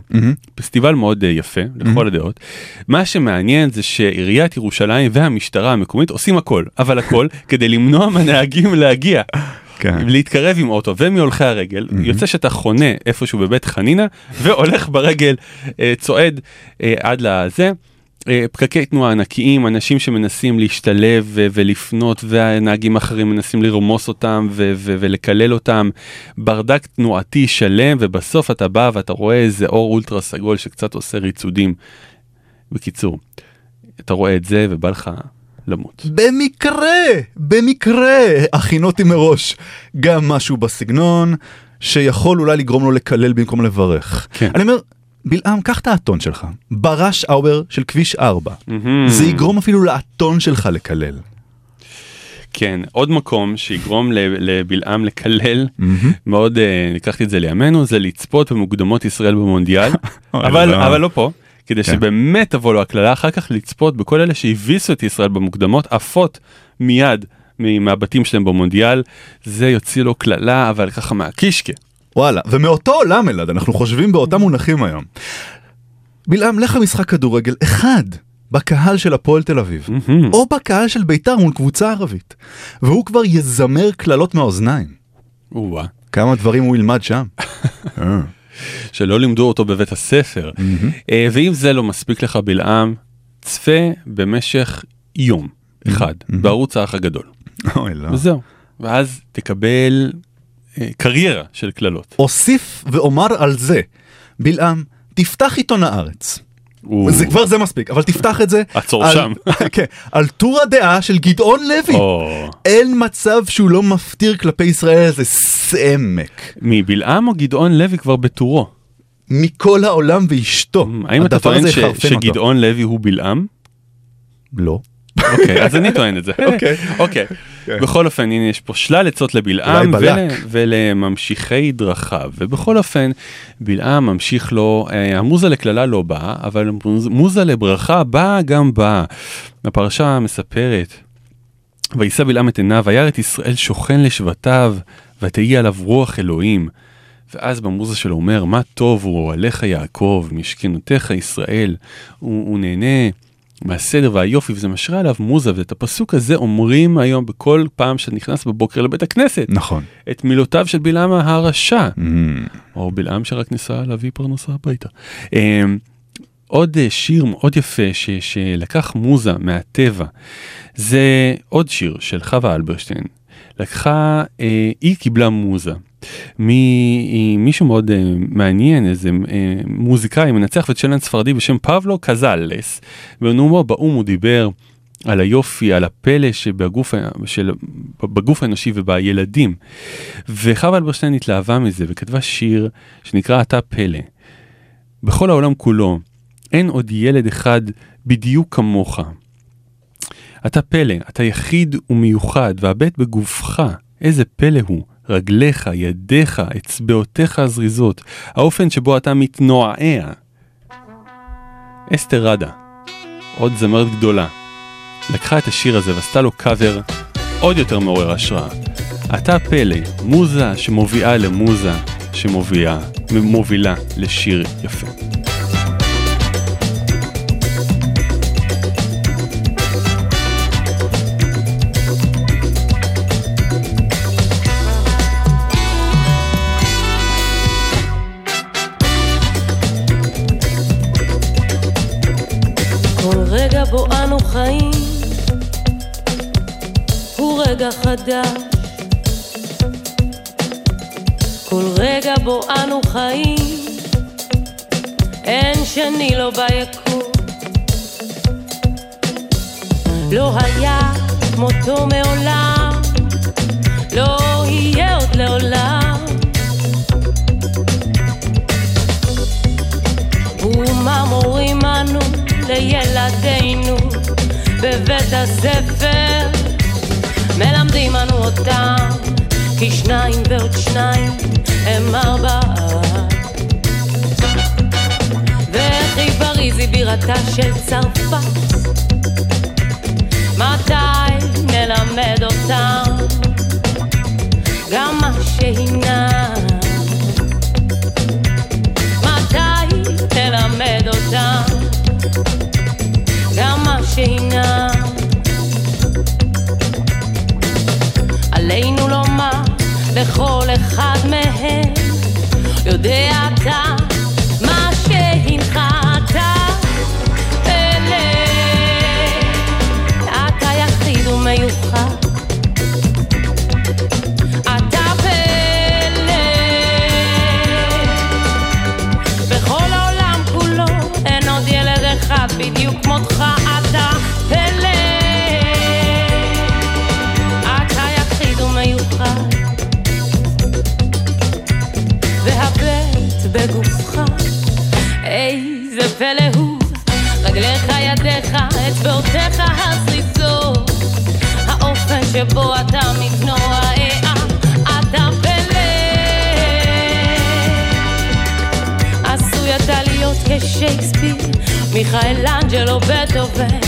פסטיבל מאוד אה, יפה, לכל הדעות. מה שמעניין זה שעיריית ירושלים והמשטרה המקומית עושים הכל, אבל הכל, כדי למנוע מהנהגים להגיע. כן. להתקרב עם אוטו ומהולכי הרגל, יוצא שאתה חונה איפשהו בבית חנינה והולך ברגל, אה, צועד אה, עד לזה. אה, פקקי תנועה ענקיים, אנשים שמנסים להשתלב ו- ולפנות והנהגים האחרים מנסים לרמוס אותם ו- ו- ולקלל אותם, ברדק תנועתי שלם ובסוף אתה בא ואתה רואה איזה אור אולטרה סגול שקצת עושה ריצודים. בקיצור, אתה רואה את זה ובא לך למות. במקרה, במקרה, הכינותי מראש גם משהו בסגנון שיכול אולי לגרום לו לקלל במקום לברך. כן. אני אומר, בלעם, קח את האתון שלך, ברש אאואר של כביש 4. מהמם. זה יגרום אפילו לאתון שלך לקלל. כן, עוד מקום שיגרום לבלעם לקלל, מאוד, אה, לקחתי את זה לימינו, זה לצפות במוקדמות ישראל במונדיאל, אבל, לא. אבל לא פה, כדי כן. שבאמת תבוא לו הקללה, אחר כך לצפות בכל אלה שהביסו את ישראל במוקדמות, עפות מיד מהבתים שלהם במונדיאל, זה יוציא לו קללה, אבל ככה מהקישקה. וואלה, ומאותו עולם אלעד, אנחנו חושבים באותם מונחים היום. בלעם, לך למשחק כדורגל אחד בקהל של הפועל תל אביב, או בקהל של בית"ר מול קבוצה ערבית, והוא כבר יזמר קללות מהאוזניים. או-אה. כמה דברים הוא ילמד שם. שלא לימדו אותו בבית הספר. אה, ואם זה לא מספיק לך בלעם, צפה במשך יום אחד בערוץ האח הגדול. אוי לא. וזהו. ואז תקבל אה, קריירה של קללות. אוסיף ואומר על זה, בלעם, תפתח עיתון הארץ. זה כבר זה מספיק, אבל תפתח את זה. עצור על- שם. כן, על טור הדעה של גדעון לוי. או, אין מצב שהוא לא מפטיר כלפי ישראל איזה סעמק. מבלעם או גדעון לוי כבר בטורו? מכל העולם ואשתו. האם אתה טוען. שגדעון לוי הוא בלעם? לא. אוקיי, אז אני טוען את זה. אוקיי. אוקיי. בכל אופן, הנה יש פה שלל עצות לבלעם. ול- ולממשיכי דרכיו. ובכל אופן, בלעם ממשיך לו, אה, המוזה לקללה לא באה, אבל מוז- מוזה לברכה באה גם באה. הפרשה מספרת, וישא בלעם את עיניו, וירא את ישראל שוכן לשבטיו, ותהי עליו רוח אלוהים. ואז במוזה שלו אומר, מה טוב הוא אוהליך יעקב, משכנותיך ישראל. הוא, הוא נהנה מהסדר והיופי, וזה משרה עליו מוזה, ואת הפסוק הזה אומרים היום בכל פעם שנכנס בבוקר לבית הכנסת. נכון. את מילותיו של בלעם הרשע, או בלעם שרק ניסה להביא פרנסה הביתה. אמ, עוד אה, שיר מאוד יפה ש, שלקח מוזה מהטבע, זה עוד שיר של חווה אלברשטיין. לקחה, אה, היא קיבלה מוזה. ממישהו מאוד אה, מעניין, איזה אה, מוזיקאי, מנצח וצ'לנט ספרדי בשם פבלו קזלס. בנאומו באו"ם הוא דיבר על היופי, על הפלא שבגוף, של, בגוף האנושי ובילדים. וחווה אלברשטיין התלהבה מזה וכתבה שיר שנקרא אתה פלא. בכל העולם כולו אין עוד ילד אחד בדיוק כמוך. אתה פלא, אתה יחיד ומיוחד, והבט בגופך, איזה פלא הוא, רגליך, ידיך, אצבעותיך הזריזות, האופן שבו אתה מתנועע. אסתר ראדה, עוד זמרת גדולה, לקחה את השיר הזה ועשתה לו קאבר עוד יותר מעורר השראה. אתה פלא, מוזה שמובילה למוזה שמובילה, מובילה לשיר יפה. רגע חדש. כל רגע בו אנו חיים אין שני לו ביקום. לא היה כמותו מעולם, לא יהיה עוד לעולם. ומה מורים אנו לילדינו בבית הספר? מלמדים אנו אותם כי שניים ועוד שניים הם ארבעה. וכי פריז היא בירתה של צרפת. מתי נלמד אותם גם מה שהינם? מתי תלמד אותם גם מה שהינם? עלינו לומר לכל אחד מהם יודע אתה מה שהנחת. פלא אתה יחיד ומיוחד. בדיוק כמותך אתה פלא שבו להיות כשייקספיר מיכאל אנג'לו בטהובן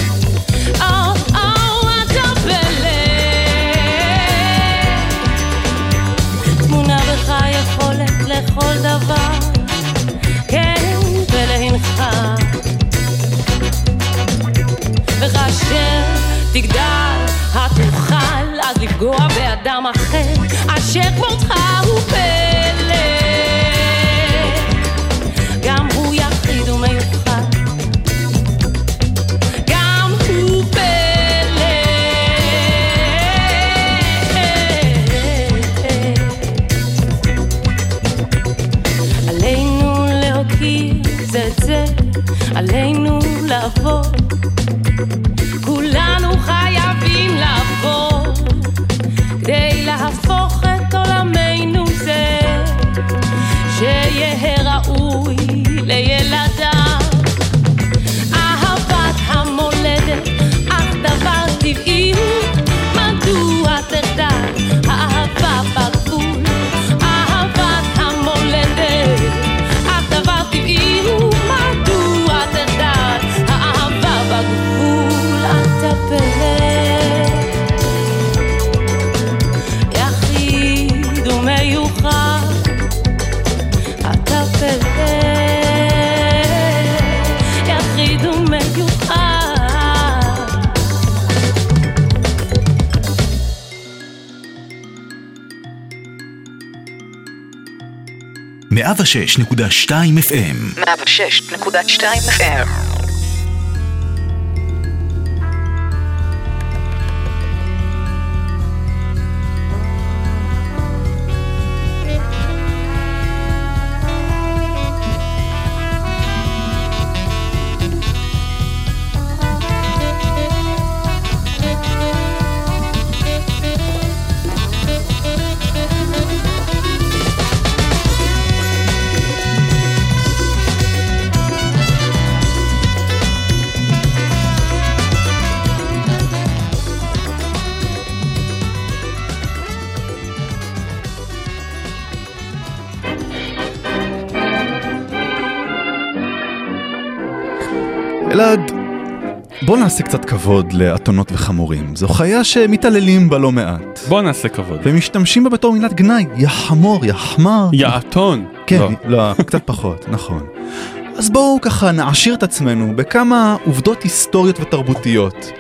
106.2 FM 106.2 FM בוא נעשה קצת כבוד לאתונות וחמורים. זו חיה שמתעללים בה לא מעט. בוא נעשה כבוד. ומשתמשים בה בתור מילת גנאי, יא חמור, יא חמר. יא אתון. כן, לא. לא, קצת פחות, נכון. אז בואו ככה נעשיר את עצמנו בכמה עובדות היסטוריות ותרבותיות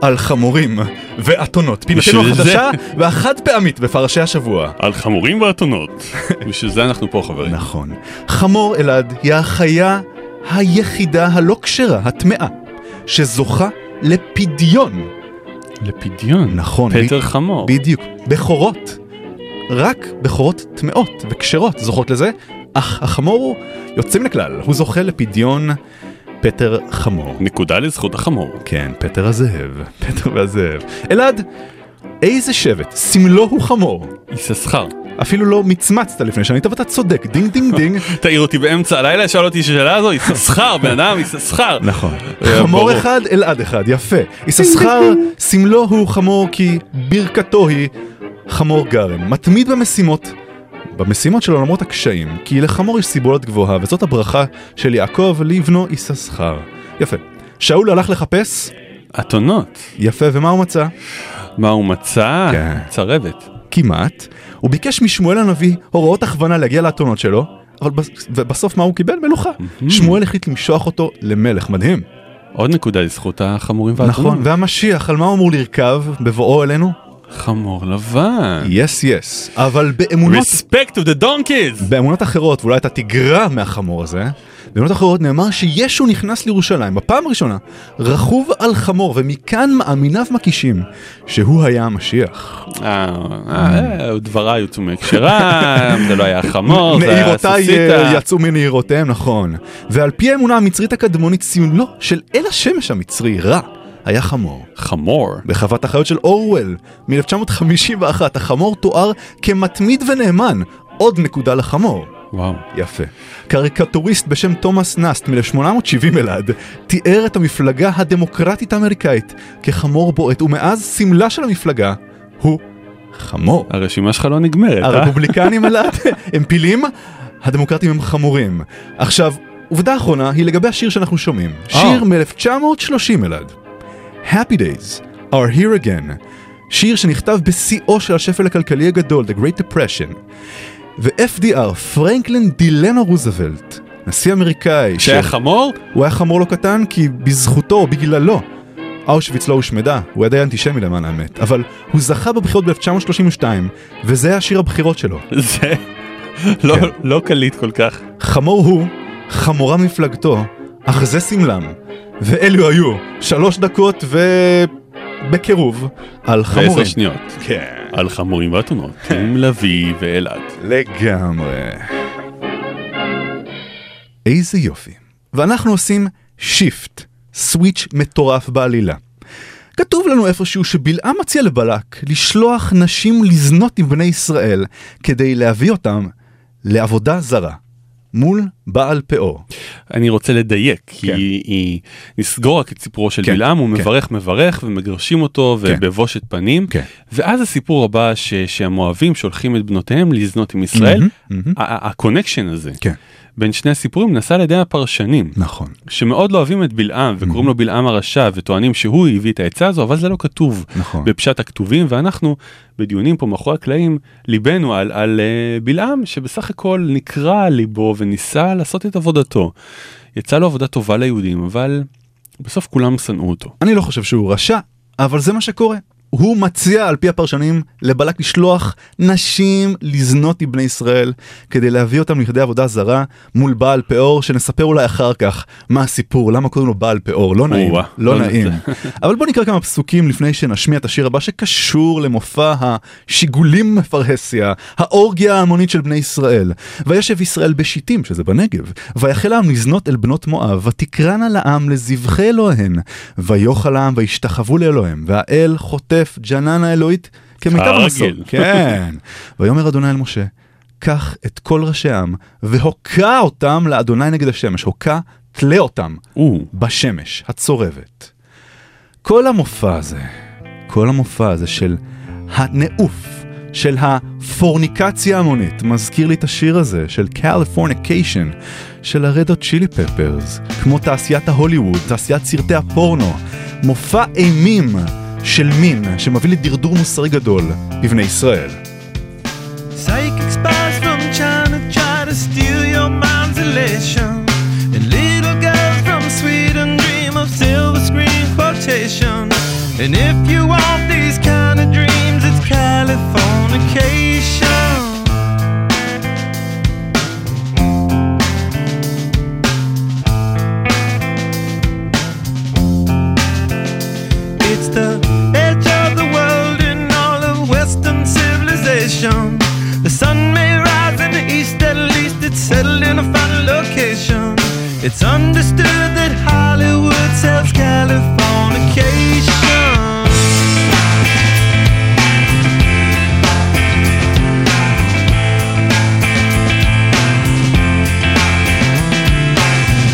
על חמורים ואתונות. פינתנו החדשה והחד פעמית בפרשי השבוע. על חמורים ואתונות. בשביל זה אנחנו פה חברים. נכון. חמור אלעד היא החיה היחידה הלא כשרה, הטמאה, שזוכה לפדיון. לפדיון? נכון. פטר ב- חמור. בדיוק. בכורות. רק בכורות טמאות וכשרות זוכות לזה, אך החמור יוצא מן הכלל, הוא זוכה לפדיון פטר חמור. נקודה לזכות החמור. כן, פטר הזאב, פטר והזאב. אלעד, איזה שבט, סמלו הוא חמור. יששכר. אפילו לא מצמצת לפני שענית ואתה צודק, דינג דינג דינג. תעיר אותי באמצע הלילה, שאל אותי שאלה הזו, יששכר, בן אדם, יששכר. נכון. אה, חמור. אחד, אלעד אחד, יפה. יששכר, סמלו הוא חמור כי ברכתו היא חמור גרם, מתמיד במשימות. במשימות שלו למרות הקשיים, כי לחמור יש סיבולת גבוהה, וזאת הברכה של יעקב לבנו יששכר. יפה. שאול הלך לחפש? אתונות. יפה, ומה הוא מצא? מה הוא מצא? כן. צרבת. כמעט. הוא ביקש משמואל הנביא הוראות הכוונה להגיע לאתונות שלו, אבל בס... ובסוף מה הוא קיבל? מלוכה. שמואל החליט למשוח אותו למלך, מדהים. עוד נקודה לזכות החמורים והאתונות. נכון, והמשיח, על מה הוא אמור לרכב בבואו אלינו? חמור לבן. יס יס, אבל באמונות... Respect to the donkeys! באמונות אחרות, ואולי אתה תגרע מהחמור הזה, באמונות אחרות נאמר שישו נכנס לירושלים, בפעם הראשונה, רכוב על חמור, ומכאן מאמיניו מקישים שהוא היה המשיח. אה, אה, דבריי הוצאו מהקשרם, זה לא היה חמור, זה היה נעירותיי סוסיתא. אה, יצאו מנעירותיהם, נכון. ועל פי האמונה המצרית הקדמונית, ציונו של אל השמש המצרי, רע, היה חמור. חמור? בחוות החיות של אורוול, מ-1951, החמור תואר כמתמיד ונאמן. עוד נקודה לחמור. וואו. יפה. קריקטוריסט בשם תומאס נסט מ-1870 אלעד תיאר את המפלגה הדמוקרטית האמריקאית כחמור בועט ומאז סמלה של המפלגה הוא חמור. הרשימה שלך לא נגמרת, אה? הרפובליקנים אלעד הם פילים, הדמוקרטים הם חמורים. עכשיו, עובדה אחרונה היא לגבי השיר שאנחנו שומעים. שיר מ-1930 אלעד. Happy Days are here again. שיר שנכתב בשיאו של השפל הכלכלי הגדול, The Great Depression. ו-FDR, פרנקלין דילנו רוזוולט, נשיא אמריקאי. שהיה חמור? הוא היה חמור לא קטן כי בזכותו בגללו. אושוויץ לא הושמדה, הוא היה די אנטישמי למען האמת, אבל הוא זכה בבחירות ב-1932, וזה היה שיר הבחירות שלו. זה לא, לא קליט כל כך. חמור הוא, חמורה מפלגתו, אך זה סמלם. ואלו היו שלוש דקות ובקירוב על חמורים. ועשר שניות. כן. על חמורים ואתונות, עם לביא ואלעד. לגמרי. איזה יופי. ואנחנו עושים שיפט, סוויץ' מטורף בעלילה. כתוב לנו איפשהו שבלעם מציע לבלק לשלוח נשים לזנות עם בני ישראל כדי להביא אותם לעבודה זרה. מול בעל פאור. אני רוצה לדייק, כי היא נסגור רק את סיפורו של כן, בלעם, הוא כן. מברך מברך ומגרשים אותו כן. ובבושת פנים, כן. ואז הסיפור הבא ש- שהמואבים שולחים את בנותיהם לזנות עם ישראל. ה- ה- ה-connection הזה כן. בין שני הסיפורים נעשה על ידי הפרשנים, נכון. שמאוד לא אוהבים את בלעם וקוראים לו בלעם הרשע וטוענים שהוא הביא את העצה הזו, אבל זה לא כתוב נכון. בפשט הכתובים, ואנחנו בדיונים פה מאחורי הקלעים ליבנו על, על אה, בלעם שבסך הכל נקרע ליבו וניסה לעשות את עבודתו. יצא לו עבודה טובה ליהודים, אבל בסוף כולם שנאו אותו. אני לא חושב שהוא רשע, אבל זה מה שקורה. הוא מציע על פי הפרשנים לבלק לשלוח נשים לזנות עם בני ישראל כדי להביא אותם לכדי עבודה זרה מול בעל פאור שנספר אולי אחר כך מה הסיפור למה קוראים לו בעל פאור? לא נעים לא לא נעים. אבל בוא נקרא כמה פסוקים לפני שנשמיע את השיר הבא שקשור למופע השיגולים מפרהסיה האורגיה ההמונית של בני ישראל. וישב ישראל בשיטים שזה בנגב ויחל העם לזנות אל בנות מואב ותקרנה לעם לזבחי אלוהיהן ויאכל העם וישתחוו לאלוהים והאל חוטף ג'ננה אלוהית כמיטב. המסורת כן ויאמר אדוני אל משה קח את כל ראשי העם והוקע אותם לאדוני נגד השמש הוקע תלה אותם בשמש הצורבת. כל המופע הזה, כל המופע הזה של הנאוף, של הפורניקציה המונית, מזכיר לי את השיר הזה של Californication, של ה-Red Hot Chili Peppers, כמו תעשיית ההוליווד, תעשיית סרטי הפורנו, מופע אימים של מין שמביא לדרדור מוסרי גדול בבני ישראל. It's the civilization. The sun may rise in the east, at least it's settled in a final location. It's understood that Hollywood sells Californication.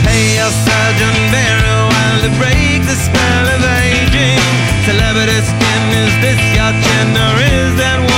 Hey, Sergeant Barry, while to break the spell of aging. Celebrity skin, is this your or is that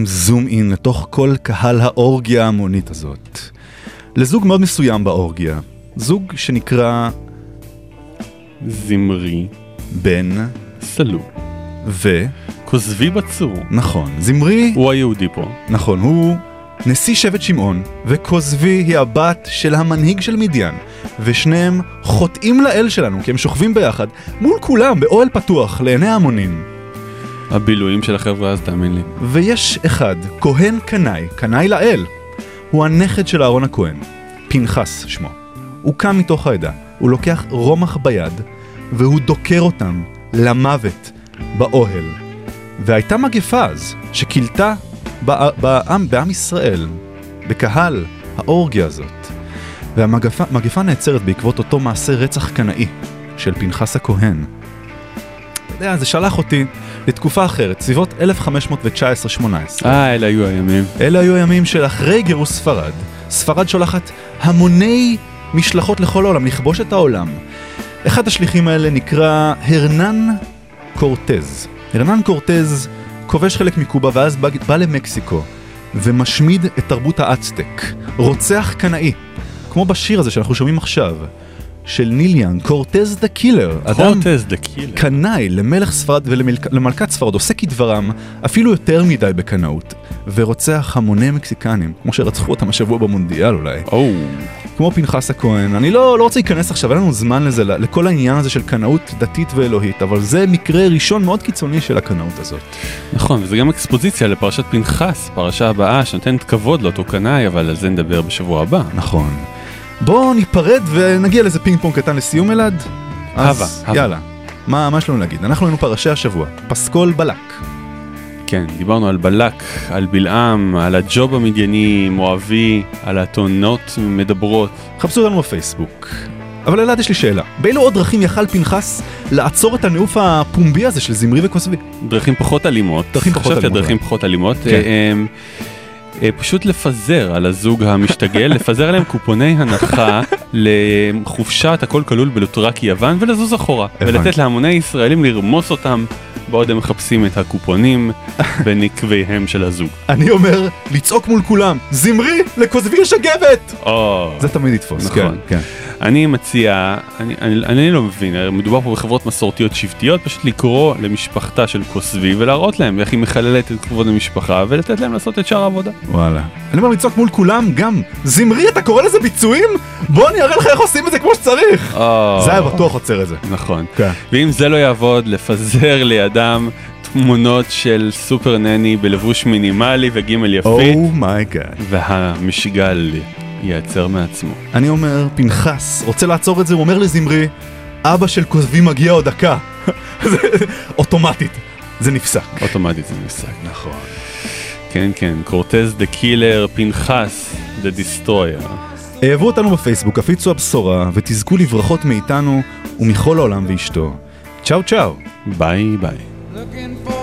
עושים זום אין לתוך כל קהל האורגיה ההמונית הזאת. לזוג מאוד מסוים באורגיה. זוג שנקרא... זמרי. בן. סלו. ו... כוזבי בצור. נכון. זמרי... הוא היהודי פה. נכון, הוא נשיא שבט שמעון, וכוזבי היא הבת של המנהיג של מדיין, ושניהם חוטאים לאל שלנו, כי הם שוכבים ביחד, מול כולם, באוהל פתוח, לעיני ההמונים. הבילויים של החבר'ה אז, תאמין לי. ויש אחד, כהן קנאי, קנאי לאל. הוא הנכד של אהרון הכהן, פנחס שמו. הוא קם מתוך העדה, הוא לוקח רומח ביד, והוא דוקר אותם למוות באוהל. והייתה מגפה אז, שכילתה בע- בעם, בעם ישראל, בקהל האורגיה הזאת. והמגפה מגפה נעצרת בעקבות אותו מעשה רצח קנאי של פנחס הכהן. אתה יודע, זה שלח אותי לתקופה אחרת, סביבות 1519-18. אה, אלה היו הימים. אלה היו הימים של אחרי גירוש ספרד. ספרד שולחת המוני משלחות לכל העולם, לכבוש את העולם. אחד השליחים האלה נקרא הרנן קורטז. הרנן קורטז כובש חלק מקובה ואז בא, בא למקסיקו ומשמיד את תרבות האצטק. רוצח קנאי. כמו בשיר הזה שאנחנו שומעים עכשיו. של ניל יאנג, Cortez the Killer. Cortez the Killer. קנאי למלך ספרד ולמלכת ספרד, עושה כדברם אפילו יותר מדי בקנאות, ורוצח המוני מקסיקנים, כמו שרצחו אותם השבוע במונדיאל אולי. או. כמו פנחס הכהן. אני לא, לא רוצה להיכנס עכשיו, אין לנו זמן לזה, לכל העניין הזה של קנאות דתית ואלוהית, אבל זה מקרה ראשון מאוד קיצוני של הקנאות הזאת. נכון, וזה גם אקספוזיציה לפרשת פנחס, פרשה הבאה שנותנת כבוד לאותו קנאי, אבל על זה נדבר בשבוע הבא. נכון. בואו ניפרד ונגיע לאיזה פינג פונג קטן לסיום אלעד. הבה, הבה. יאללה, מה, מה יש לנו להגיד? אנחנו היינו פרשי השבוע, פסקול בלק. כן, דיברנו על בלק, על בלעם, על הג'וב המדייני, מואבי, על האתונות מדברות. חפשו אותנו בפייסבוק. אבל אלעד יש לי שאלה, באילו עוד דרכים יכל פנחס לעצור את הנאוף הפומבי הזה של זמרי וכוסבי? דרכים פחות אלימות. דרכים פחות חשבתי על אלימות, דרכים. פחות אלימות. כן. אה, פשוט לפזר על הזוג המשתגל, לפזר עליהם קופוני הנחה לחופשת הכל כלול בלוטרקי יוון ולזוז אחורה. ולתת להמוני ישראלים לרמוס אותם בעוד הם מחפשים את הקופונים בנקביהם של הזוג. אני אומר, לצעוק מול כולם, זמרי אגבת! או, זה תמיד יתפוס, נכון. כן, כן. אני מציע, אני, אני, אני לא מבין, מדובר פה בחברות מסורתיות שבטיות, פשוט לקרוא למשפחתה של כוסבי ולהראות להם איך היא מחללת את כבוד המשפחה ולתת להם לעשות את שאר העבודה. וואלה. אני אומר לצעוק מול כולם גם, זמרי אתה קורא לזה ביצועים? בוא אני אראה לך איך עושים את זה כמו שצריך! זה היה בטוח עוצר את זה. נכון. כן. ואם זה לא יעבוד, לפזר לידם תמונות של סופר נני בלבוש מינימלי וגימל יפית, oh my god. והמשגל ייעצר מעצמו. אני אומר, פנחס רוצה לעצור את זה, הוא אומר לזמרי, אבא של כוסבי מגיע עוד דקה. זה- אוטומטית, זה נפסק. אוטומטית זה נפסק. נכון. כן, כן, Cortez the Killer, פנחס the destroyer. אהבו אותנו בפייסבוק, הפיצו הבשורה, ותזכו לברכות מאיתנו ומכל העולם ואשתו. צ'או צ'או. ביי ביי. Looking for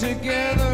together.